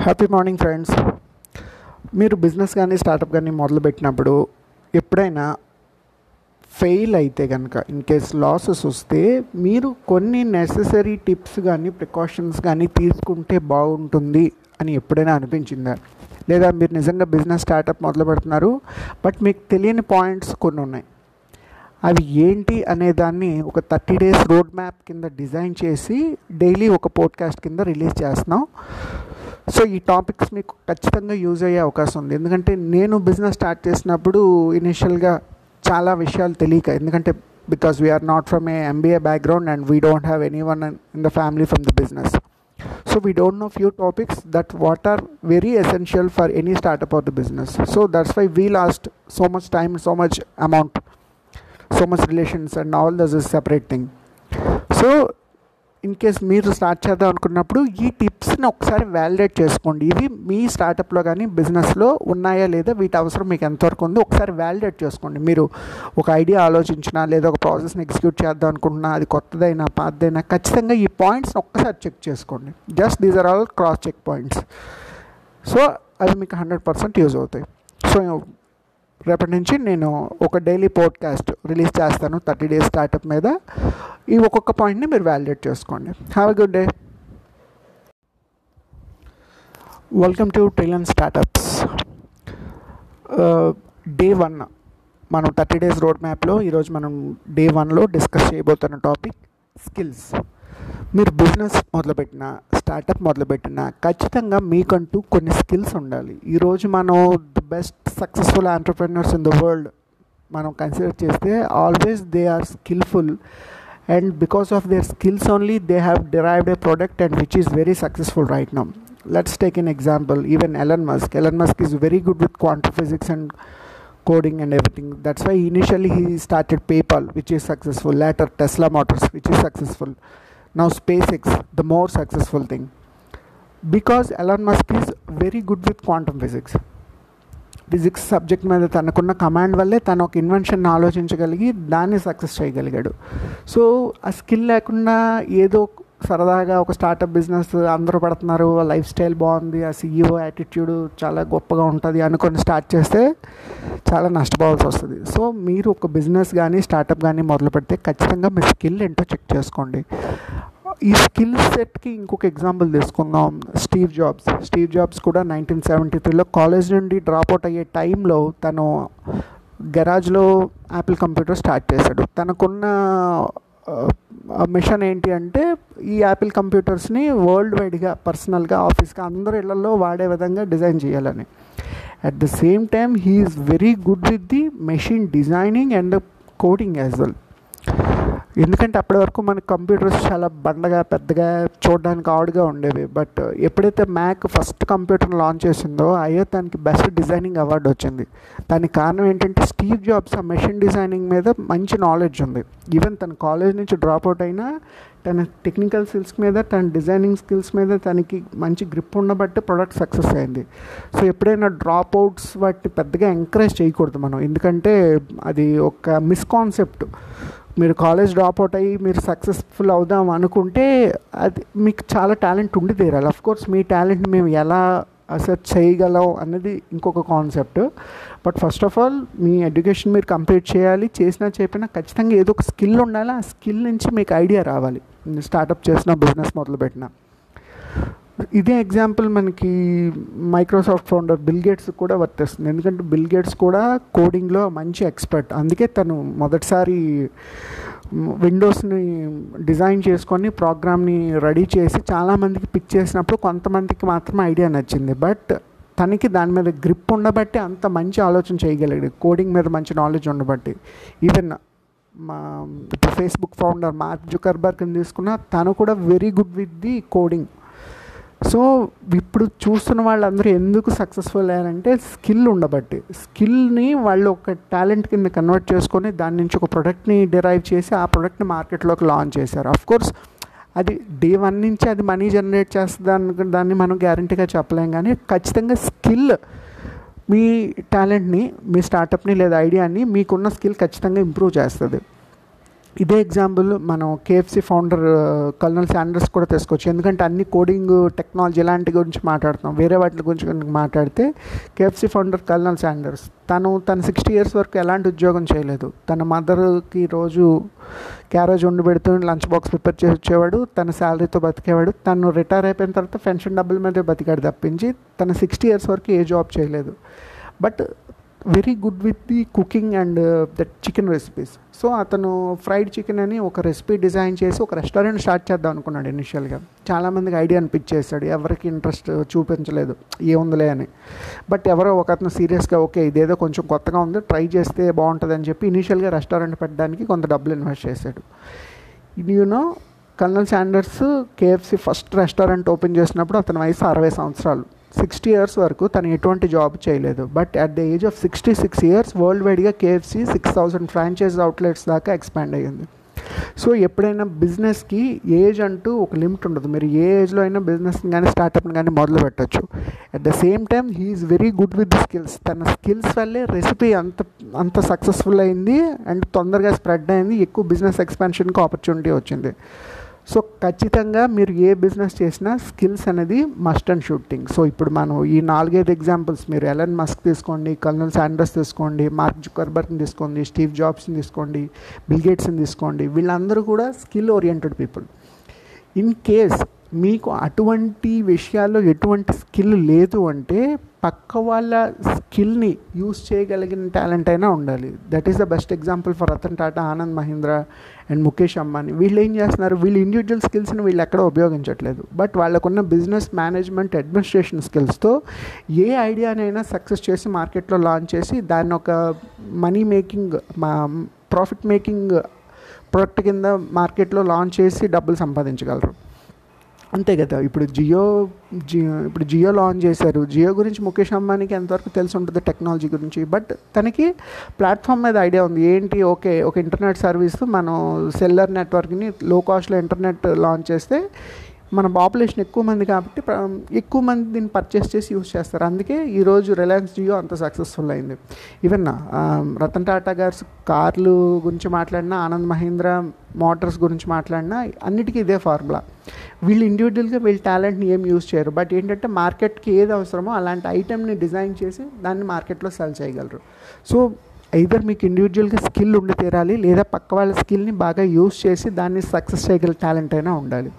Happy morning friends మీరు business కానీ startup కానీ మొదలుపెట్టినప్పుడు ఎప్పుడైనా ఫెయిల్ అయితే కనుక ఇన్ కేస్ లాసెస్ వస్తే మీరు కొన్ని నెససరీ టిప్స్ కానీ ప్రికాషన్స్ కానీ తీసుకుంటే బాగుంటుంది అని ఎప్పుడైనా అనిపించిందా? లేదా మీరు నిజంగా బిజినెస్ స్టార్టప్ మొదలు పెడుతున్నారు బట్ మీకు తెలియని పాయింట్స్ కొన్ని ఉన్నాయి. అవి ఏంటి అనే దాన్ని ఒక థర్టీ డేస్ రోడ్ మ్యాప్ కింద డిజైన్ చేసి డైలీ ఒక పోడ్కాస్ట్ కింద రిలీజ్ చేస్తున్నాం. సో ఈ టాపిక్స్ మీకు ఖచ్చితంగా యూజ్ అయ్యే అవకాశం ఉంది. ఎందుకంటే నేను బిజినెస్ స్టార్ట్ చేసినప్పుడు ఇనిషియల్గా చాలా విషయాలు తెలియక ఎందుకంటే because we are not from a MBA background and we don't have any one in the family from the business so we don't know few topics that what are very essential for any startup of the business so that's why we lost so much time so much amount so much relations and all thus is separate thing so in case మీరు start చేద్దాం అనుకున్నప్పుడు ఈ టిప్స్ని ఒకసారి validate చేసుకోండి. ఇవి మీ స్టార్టప్లో కానీ బిజినెస్లో ఉన్నాయా లేదా వీటి అవసరం మీకు ఎంతవరకు ఉందో ఒకసారి వ్యాలిడేట్ చేసుకోండి. మీరు ఒక ఐడియా ఆలోచించినా లేదా ఒక ప్రాసెస్ని ఎగ్జిక్యూట్ చేద్దాం అనుకుంటున్నా అది కొత్తదైనా పాతదైనా ఖచ్చితంగా ఈ పాయింట్స్ని ఒక్కసారి చెక్ చేసుకోండి. Just these are all cross check points so అవి మీకు హండ్రెడ్ పర్సెంట్ యూజ్ అవుతాయి. సో రేపటి నుంచి నేను ఒక డైలీ పోడ్కాస్ట్ రిలీజ్ చేస్తాను థర్టీ డేస్ స్టార్టప్ మీద. ఈ ఒక్కొక్క పాయింట్ని మీరు వ్యాలిడేట్ చేసుకోండి. Have a good day welcome to trillion startups day one మనం థర్టీ డేస్ రోడ్ మ్యాప్లో ఈరోజు మనం డే వన్లో డిస్కస్ చేయబోతున్న టాపిక్ స్కిల్స్ మీరు బిజినెస్ మొదలుపెట్టిన స్టార్టప్ మొదలుపెట్టిన ఖచ్చితంగా మీకంటూ కొన్ని స్కిల్స్ ఉండాలి. ఈరోజు మనం the best successful entrepreneurs in the world మనం కన్సిడర్ చేస్తే always they are skillful and because of their skills only they have derived a product and which is very successful right now. Let's take an example even elon musk. Elon musk is very good with quantum physics and coding and everything. That's why initially he started paypal which is successful. Later tesla motors which is successful. Now spacex the more successful thing. Because elon musk is very good with quantum physics. Physics subject మీద తనకున్న command వల్లే తను ఒక invention ఆలోచించగలిగి దాన్ని success చేయగలిగాడు. So ఆ skill లేకుండా ఏదో సరదాగా ఒక స్టార్టప్ బిజినెస్ అందరూ పడుతున్నారు లైఫ్ స్టైల్ బాగుంది ఆ సీఈఓ యాటిట్యూడ్ చాలా గొప్పగా ఉంటుంది అనుకొని స్టార్ట్ చేస్తే చాలా నష్టపోవాల్సి వస్తుంది. సో మీరు ఒక బిజినెస్ కానీ స్టార్టప్ కానీ మొదలు పెడితే ఖచ్చితంగా మీ స్కిల్ ఏంటో చెక్ చేసుకోండి. ఈ స్కిల్ సెట్కి ఇంకొక ఎగ్జాంపుల్ తీసుకుందాం. స్టీవ్ జాబ్స్ స్టీవ్ జాబ్స్ కూడా నైన్టీన్ సెవెంటీ త్రీలో కాలేజ్ నుండి డ్రాప్ అవుట్ అయ్యే టైంలో తను గరాజ్లో యాపిల్ కంప్యూటర్ స్టార్ట్ చేశాడు. తనకున్న మిషన్ ఏంటి అంటే ఈ యాపిల్ కంప్యూటర్స్ని వరల్డ్ వైడ్గా పర్సనల్గా ఆఫీస్గా అందరు ఇళ్ళలో వాడే విధంగా డిజైన్ చేయాలని. At the same time he is very good with the machine designing and coding as well ఎందుకంటే అప్పటి వరకు మన కంప్యూటర్స్ చాలా బండగా పెద్దగా చూడడానికి ఆడుగా ఉండేవి. బట్ ఎప్పుడైతే మ్యాక్ ఫస్ట్ కంప్యూటర్ లాంచ్ చేసిందో అయ్యో దానికి బెస్ట్ డిజైనింగ్ అవార్డు వచ్చింది. దానికి కారణం ఏంటంటే స్టీవ్ జాబ్స్ ఆ మెషిన్ డిజైనింగ్ మీద మంచి నాలెడ్జ్ ఉంది. ఈవెన్ తన కాలేజ్ నుంచి డ్రాప్ అవుట్ అయినా తన టెక్నికల్ స్కిల్స్ మీద తన డిజైనింగ్ స్కిల్స్ మీద తనకి మంచి గ్రిప్ ఉండబట్టి ప్రొడక్ట్ సక్సెస్ అయింది. సో ఎప్పుడైనా డ్రాప్ అవుట్స్ వాటిని పెద్దగా ఎంకరేజ్ చేయకూడదు మనం. ఎందుకంటే అది ఒక మిస్కాన్సెప్ట్ మీరు కాలేజ్ డ్రాప్ అవుట్ అయ్యి మీరు సక్సెస్ఫుల్ అవుదాం అనుకుంటే అది మీకు చాలా టాలెంట్ ఉండి తీరాలి. అఫ్ కోర్స్ మీ టాలెంట్ మేము ఎలా అసెట్ చేయగలం అన్నది ఇంకొక concept but first of all me education మీరు కంప్లీట్ చేయాలి. చేసినా చెప్పినా ఖచ్చితంగా ఏదో ఒక స్కిల్ ఉండాలి. ఆ స్కిల్ నుంచి మీకు ఐడియా రావాలి. స్టార్టప్ చేసిన బిజినెస్ మొదలుపెట్టిన. ఇదే ఎగ్జాంపుల్ మనకి మైక్రోసాఫ్ట్ ఫౌండర్ బిల్ గేట్స్ కూడా వర్తిస్తుంది. ఎందుకంటే బిల్ గేట్స్ కూడా కోడింగ్లో మంచి ఎక్స్పర్ట్ అందుకే తను మొదటిసారి విండోస్ని డిజైన్ చేసుకొని ప్రోగ్రామ్ని రెడీ చేసి చాలామందికి పిక్ చేసినప్పుడు కొంతమందికి మాత్రమే ఐడియా నచ్చింది. బట్ తనకి దాని మీద గ్రిప్ ఉండబట్టి అంత మంచి ఆలోచన చేయగలిగాడు. కోడింగ్ మీద మంచి నాలెడ్జ్ ఉండబట్టి. ఈవెన్ మా ఇప్పుడు ఫేస్బుక్ ఫౌండర్ మార్క్ జుకర్బర్గ్ని తీసుకున్న తను కూడా very good with the coding so ఇప్పుడు చూస్తున్న వాళ్ళందరూ ఎందుకు సక్సెస్ఫుల్ అయ్యారంటే స్కిల్ ఉండబట్టి. స్కిల్ని వాళ్ళు ఒక టాలెంట్ కింద కన్వర్ట్ చేసుకొని దాని నుంచి ఒక ప్రోడక్ట్ని డిరైవ్ చేసి ఆ ప్రోడక్ట్ని మార్కెట్లోకి లాంచ్ చేశారు. అఫ్ కోర్స్ అది డే వన్ నుంచి అది మనీ జనరేట్ చేస్తుంది దాన్ని మనం గ్యారంటీగా చెప్పలేం కానీ ఖచ్చితంగా స్కిల్ మీ టాలెంట్ని మీ స్టార్టప్ని లేదా ఐడియాని మీకున్న స్కిల్ ఖచ్చితంగా ఇంప్రూవ్ చేస్తుంది. ఇదే ఎగ్జాంపుల్ మనం కేఎఫ్సి ఫౌండర్ కల్నల్ శాండర్స్ కూడా తీసుకోవచ్చు ఎందుకంటే అన్ని కోడింగ్ టెక్నాలజీ ఇలాంటి గురించి మాట్లాడుతున్నాం. వేరే వాటి గురించి కనుక మాట్లాడితే కేఎఫ్సి ఫౌండర్ కల్నల్ శాండర్స్ తను తన సిక్స్టీ ఇయర్స్ వరకు ఎలాంటి ఉద్యోగం చేయలేదు. తన మదర్కి రోజు క్యారేజ్ వండి పెడుతూ లంచ్ బాక్స్ ప్రిపేర్ చేసి వచ్చేవాడు తన శాలరీతో బతికేవాడు. తను రిటైర్ అయిపోయిన తర్వాత పెన్షన్ డబ్బుల మీద బతికాడు తప్పించి తన సిక్స్టీ ఇయర్స్ వరకు ఏ జాబ్ చేయలేదు. But very good with the cooking and that chicken recipes so అతను ఫ్రైడ్ చికెన్ అని ఒక రెసిపీ డిజైన్ చేసి ఒక రెస్టారెంట్ స్టార్ట్ చేద్దాం అనుకున్నాడు ఇనిషియల్గా చాలామందికి ఐడియా అనిపించేస్తాడు ఎవరికి ఇంట్రెస్ట్ చూపించలేదు. ఏముందిలే అని. బట్ ఎవరో ఒక అతను సీరియస్గా ఓకే ఇదేదో కొంచెం కొత్తగా ఉంది ట్రై చేస్తే బాగుంటుంది అని చెప్పి ఇనిషియల్గా రెస్టారెంట్ పెట్టడానికి కొంత డబ్బులు ఇన్వెస్ట్ చేశాడు. You know Colonel Sanders KFC first restaurant open చేసినప్పుడు అతని వయసు అరవై సంవత్సరాలు. సిక్స్టీ ఇయర్స్ వరకు తను ఎటువంటి జాబ్ చేయలేదు. But at the age of sixty six years world వైడ్గా KFC six thousand franchise outlets దాకా ఎక్స్పాండ్ అయ్యింది. సో ఎప్పుడైనా బిజినెస్కి ఏజ్ అంటూ ఒక లిమిట్ ఉండదు. మీరు ఏ ఏజ్లో అయినా బిజినెస్ని కానీ స్టార్టప్ని కానీ మొదలు పెట్టచ్చు. At the same time he is very good with skills తన స్కిల్స్ వల్లే రెసిపీ అంత అంత సక్సెస్ఫుల్ అయింది. అండ్ తొందరగా స్ప్రెడ్ అయింది. ఎక్కువ బిజినెస్ ఎక్స్పాన్షన్కి ఆపర్చునిటీ వచ్చింది. సో ఖచ్చితంగా మీరు ఏ బిజినెస్ చేసినా స్కిల్స్ అనేది మస్ట్ అండ్ షూటింగ్ సో ఇప్పుడు మనం ఈ నాలుగైదు ఎగ్జాంపుల్స్ మీరు ఎలన్ మస్క్ తీసుకోండి కల్నల్ శాండర్స్ తీసుకోండి మార్క్ జుకర్బర్గ్ని తీసుకోండి స్టీవ్ జాబ్స్ని తీసుకోండి బిల్గేట్స్ని తీసుకోండి. వీళ్ళందరూ కూడా skill oriented people in case మీకు అటువంటి విషయాల్లో ఎటువంటి స్కిల్ లేదు అంటే పక్క వాళ్ళ స్కిల్ని యూస్ చేయగలిగిన టాలెంట్ అయినా ఉండాలి. That is the best example for Ratan Tata Anand Mahindra and Mukesh Ambani. వీళ్ళు ఏం చేస్తున్నారు? వీళ్ళు ఇండివిజువల్ స్కిల్స్ని వీళ్ళు ఎక్కడ ఉపయోగించట్లేదు. బట్ వాళ్ళకున్న బిజినెస్ మేనేజ్మెంట్ అడ్మినిస్ట్రేషన్ స్కిల్స్తో ఏ ఐడియానైనా సక్సెస్ చేసి మార్కెట్లో లాంచ్ చేసి దాన్ని ఒక మనీ మేకింగ్ మా ప్రాఫిట్ మేకింగ్ ప్రొడక్ట్ కింద మార్కెట్లో లాంచ్ చేసి డబ్బులు సంపాదించగలరు. అంతే కదా. ఇప్పుడు జియో జియో ఇప్పుడు జియో లాంచ్ చేశారు. జియో గురించి ముఖేష్ అంబానీకి ఎంతవరకు తెలిసి ఉంటుంది టెక్నాలజీ గురించి. బట్ తనకి ప్లాట్ఫామ్ మీద ఐడియా ఉంది. ఏంటి? ఓకే ఒక ఇంటర్నెట్ సర్వీస్ మనం సెల్లర్ నెట్వర్క్ని లో కాస్ట్లో ఇంటర్నెట్ లాంచ్ చేస్తే మన పాపులేషన్ ఎక్కువ మంది కాబట్టి ఎక్కువ మంది దీన్ని పర్చేస్ చేసి యూజ్ చేస్తారు. అందుకే ఈరోజు రిలయన్స్ జియో అంత సక్సెస్ఫుల్ అయింది. ఈవెన్ రతన్ టాటా గారు కార్లు గురించి మాట్లాడినా ఆనంద్ మహీంద్ర మోటార్స్ గురించి మాట్లాడినా అన్నిటికీ ఇదే ఫార్ములా వీళ్ళు ఇండివిజువల్గా వీళ్ళ టాలెంట్ని ఏం యూజ్ చేయరు. బట్ ఏంటంటే మార్కెట్కి ఏది అవసరమో అలాంటి ఐటెంని డిజైన్ చేసి దాన్ని మార్కెట్లో సెల్ చేయగలరు. సో ఐదర్ మీకు ఇండివిజువల్గా స్కిల్ ఉండి తీరాలి లేదా పక్క వాళ్ళ స్కిల్ని బాగా యూజ్ చేసి దాన్ని సక్సెస్ చేయగల టాలెంట్ అయినా ఉండాలి.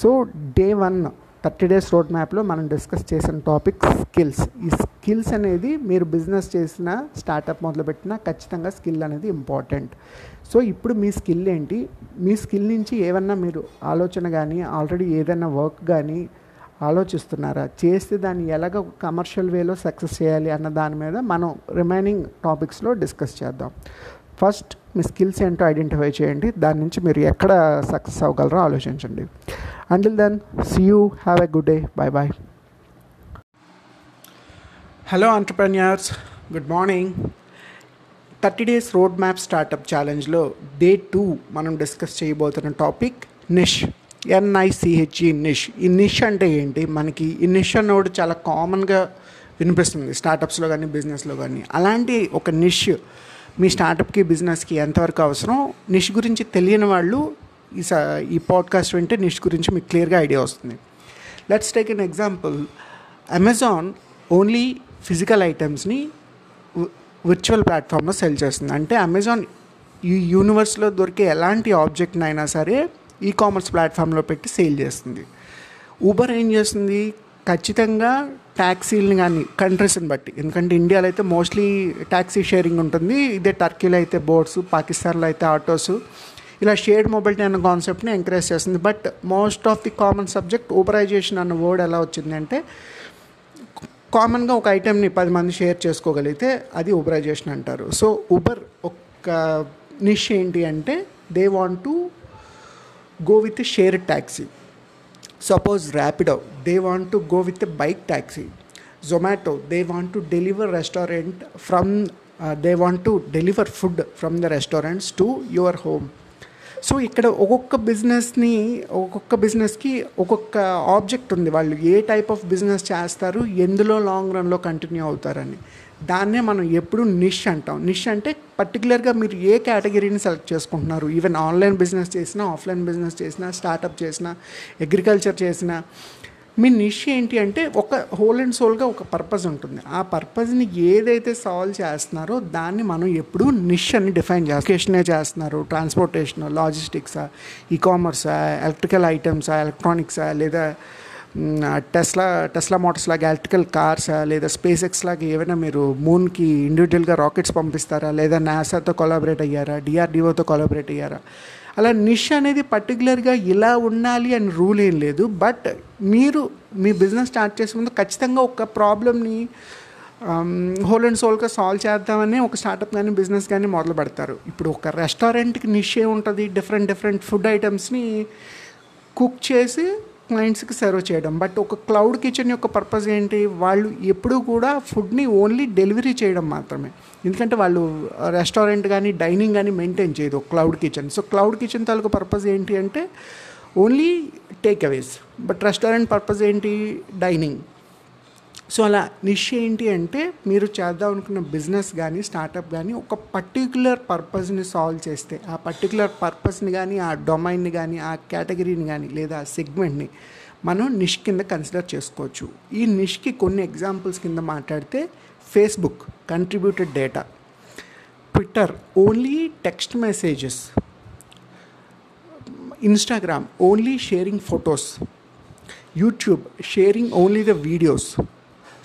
So day one thirty days road మ్యాప్లో మనం డిస్కస్ చేసిన టాపిక్ స్కిల్స్ ఈ స్కిల్స్ అనేది మీరు బిజినెస్ చేసిన స్టార్టప్ మొదలుపెట్టినా ఖచ్చితంగా స్కిల్ అనేది ఇంపార్టెంట్ సో ఇప్పుడు మీ స్కిల్ ఏంటి? మీ స్కిల్ నుంచి ఏమన్నా మీరు ఆలోచన కానీ ఆల్రెడీ ఏదైనా వర్క్ కానీ ఆలోచిస్తున్నారా? చేస్తే దాన్ని ఎలాగ కమర్షియల్ వేలో సక్సెస్ చేయాలి అన్న దాని మీద మనం రిమైనింగ్ టాపిక్స్లో డిస్కస్ చేద్దాం. ఫస్ట్ మీ స్కిల్స్ ఏంటో ఐడెంటిఫై చేయండి. దాని నుంచి మీరు ఎక్కడ సక్సెస్ అవ్వగలరో ఆలోచించండి. Until then see you have a good day bye bye hello entrepreneurs good morning thirty days road map startup ఛాలెంజ్లో day two మనం డిస్కస్ చేయబోతున్న topic niche N I C H E niche ఈ niche అంటే ఏంటి? మనకి ఈ నిష్ అన్నోడు చాలా కామన్గా వినిపిస్తుంది స్టార్టప్స్లో కానీ బిజినెస్లో కానీ అలాంటి ఒక నిష్ మీ స్టార్టప్కి బిజినెస్కి ఎంతవరకు అవసరం? నిష్ గురించి తెలియని వాళ్ళు ఈ ఈ పాడ్కాస్ట్ వింటే నిష్ గురించి మీకు క్లియర్గా ఐడియా వస్తుంది. Let's take an example Amazon only physical ఐటమ్స్ని virtual ప్లాట్ఫామ్లో సెల్ చేస్తుంది. అంటే అమెజాన్ ఈ యూనివర్స్లో దొరికే ఎలాంటి ఆబ్జెక్ట్ని అయినా సరే ఈ కామర్స్ ప్లాట్ఫామ్లో పెట్టి సేల్ చేస్తుంది. ఊబర్ ఏం చేస్తుంది? ఖచ్చితంగా ట్యాక్సీలను కానీ కంట్రీస్ని బట్టి. ఎందుకంటే ఇండియాలో అయితే మోస్ట్లీ ట్యాక్సీ షేరింగ్ ఉంటుంది. ఇదే టర్కీలో అయితే బోట్స్ పాకిస్తాన్లో అయితే ఆటోస్ ఇలా షేర్డ్ మొబిలిటీ అన్న కాన్సెప్ట్ని ఎంకరేజ్ చేస్తుంది. But most of the common subject uberization అన్న వర్డ్ ఎలా వచ్చిందంటే కామన్గా ఒక ఐటెంని పది మంది షేర్ చేసుకోగలిగితే అది ఊబరైజేషన్ అంటారు. సో ఊబర్ ఒక నిష్ ఏంటి అంటే they want to go with share taxi suppose Rapido they want to go with bike taxi Zomato they want to deliver restaurant from they want to deliver food from the restaurants to your home so ఇక్కడ ఒక్కొక్క బిజినెస్ని ఒక్కొక్క బిజినెస్కి ఒక్కొక్క object ఉంది. వాళ్ళు ఏ type of business చేస్తారు ఎందులో లాంగ్ రన్లో కంటిన్యూ అవుతారని. దాన్నే మనం ఎప్పుడు నిష్ అంటాం. నిష్ అంటే పర్టికులర్గా మీరు ఏ కేటగిరీని సెలెక్ట్ చేసుకుంటున్నారు. ఈవెన్ ఆన్లైన్ బిజినెస్ చేసినా ఆఫ్లైన్ బిజినెస్ చేసినా స్టార్టప్ చేసినా అగ్రికల్చర్ చేసినా మీ నిష్ ఏంటి అంటే ఒక హోల్ అండ్ సోల్గా ఒక పర్పస్ ఉంటుంది. ఆ పర్పస్ని ఏదైతే సాల్వ్ చేస్తున్నారో దాన్ని మనం ఎప్పుడు నిష్ అని డిఫైన్ చేస్తాం. చేస్తున్నారు ట్రాన్స్పోర్టేషన్ లాజిస్టిక్సా ఈ కామర్సా ఎలక్ట్రికల్ ఐటమ్సా ఎలక్ట్రానిక్సా లేదా టెస్లా టెస్లా మోటార్స్ లాగా ఎలక్ట్రికల్ కార్సా లేదా స్పేస్ ఎక్స్ లాగా ఏమైనా మీరు మూన్కి ఇండివిజువల్గా రాకెట్స్ పంపిస్తారా? లేదా నాసాతో కొలాబరేట్ అయ్యారా? డిఆర్డిఓతో కొలాబరేట్ అయ్యారా? అలా నిష్ అనేది పర్టికులర్గా ఇలా ఉండాలి అని రూల్ ఏం లేదు. బట్ మీరు మీ బిజినెస్ స్టార్ట్ చేసే ముందు ఖచ్చితంగా ఒక ప్రాబ్లమ్ని హోల్ అండ్ సోల్గా సాల్వ్ చేద్దామని ఒక స్టార్టప్ కానీ బిజినెస్ కానీ మొదలు పెడతారు. ఇప్పుడు ఒక రెస్టారెంట్కి నిష్ ఏ ఉంటుంది డిఫరెంట్ డిఫరెంట్ ఫుడ్ ఐటమ్స్ని కుక్ చేసి క్లయింట్స్కి సర్వ్ చేయడం. బట్ ఒక క్లౌడ్ కిచెన్ యొక్క పర్పస్ ఏంటి? వాళ్ళు ఎప్పుడూ కూడా ఫుడ్ని ఓన్లీ డెలివరీ చేయడం మాత్రమే. ఎందుకంటే వాళ్ళు రెస్టారెంట్ కానీ డైనింగ్ కానీ మెయింటైన్ చేయదు cloud kitchen so cloud kitchen తాలూకు పర్పస్ ఏంటి అంటే only take aways but restaurant purpose ఏంటి? డైనింగ్ సో అలా నిష్ ఏంటి అంటే మీరు చేద్దాం అనుకున్న బిజినెస్ కానీ స్టార్టప్ కానీ ఒక పర్టిక్యులర్ పర్పస్ని సాల్వ్ చేస్తే ఆ పర్టిక్యులర్ పర్పస్ని కానీ ఆ డొమైన్ని కానీ ఆ కేటగిరీని కానీ లేదా ఆ సెగ్మెంట్ని మనం నిష్ కింద కన్సిడర్ చేసుకోవచ్చు. ఈ నిష్కి కొన్ని ఎగ్జాంపుల్స్ కింద మాట్లాడితే Facebook contributed data Twitter only text messages Instagram only sharing photos YouTube sharing only the videos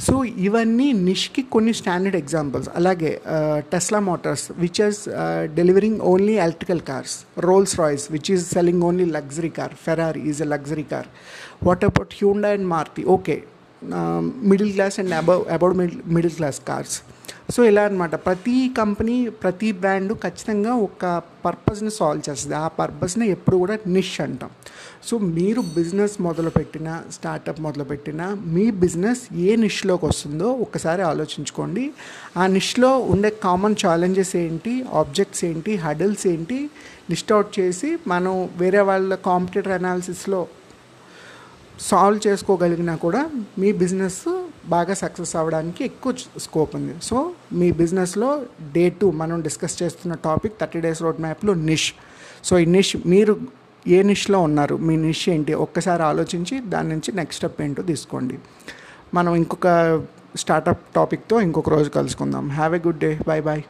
so ఇవన్నీ నిష్కి కొన్ని స్టాండర్డ్ ఎగ్జాంపుల్స్ అలాగే Tesla Motors which is delivering only electrical cars Rolls Royce which is selling only luxury car Ferrari is a luxury car what about Hyundai and Maruti okay middle class and above about middle middle class cars so ఇలా అనమాట ప్రతి company ప్రతి brand ఖచ్చితంగా ఒక పర్పస్ని solve చేస్తుంది. ఆ పర్పస్ని ఎప్పుడు కూడా నిష్ అంటాం. సో మీరు బిజినెస్ మొదలుపెట్టిన స్టార్టప్ మొదలుపెట్టిన మీ బిజినెస్ ఏ నిష్లోకి వస్తుందో ఒకసారి ఆలోచించుకోండి. ఆ నిష్లో ఉండే కామన్ ఛాలెంజెస్ ఏంటి ఆబ్జెక్ట్స్ ఏంటి హడల్స్ ఏంటి లిస్ట్ అవుట్ చేసి మనం వేరే వాళ్ళ కాంపిటేటర్ అనాలిసిస్లో సాల్వ్ చేసుకోగలిగినా కూడా మీ బిజినెస్ బాగా సక్సెస్ అవ్వడానికి ఎక్కువ స్కోప్ ఉంది. సో మీ బిజినెస్లో డే టూ మనం డిస్కస్ చేస్తున్న టాపిక్ థర్టీ డేస్ రోడ్ మ్యాప్లో నిష్ సో ఈ నిష్ మీరు ఏ నిష్లో ఉన్నారు? మీ నిష్ ఏంటి? ఒక్కసారి ఆలోచించి దాని నుంచి నెక్స్ట్ స్టెప్ ఏంటో తీసుకోండి. మనం ఇంకొక స్టార్టప్ టాపిక్తో ఇంకొక రోజు కలుసుకుందాం. Have a good day bye bye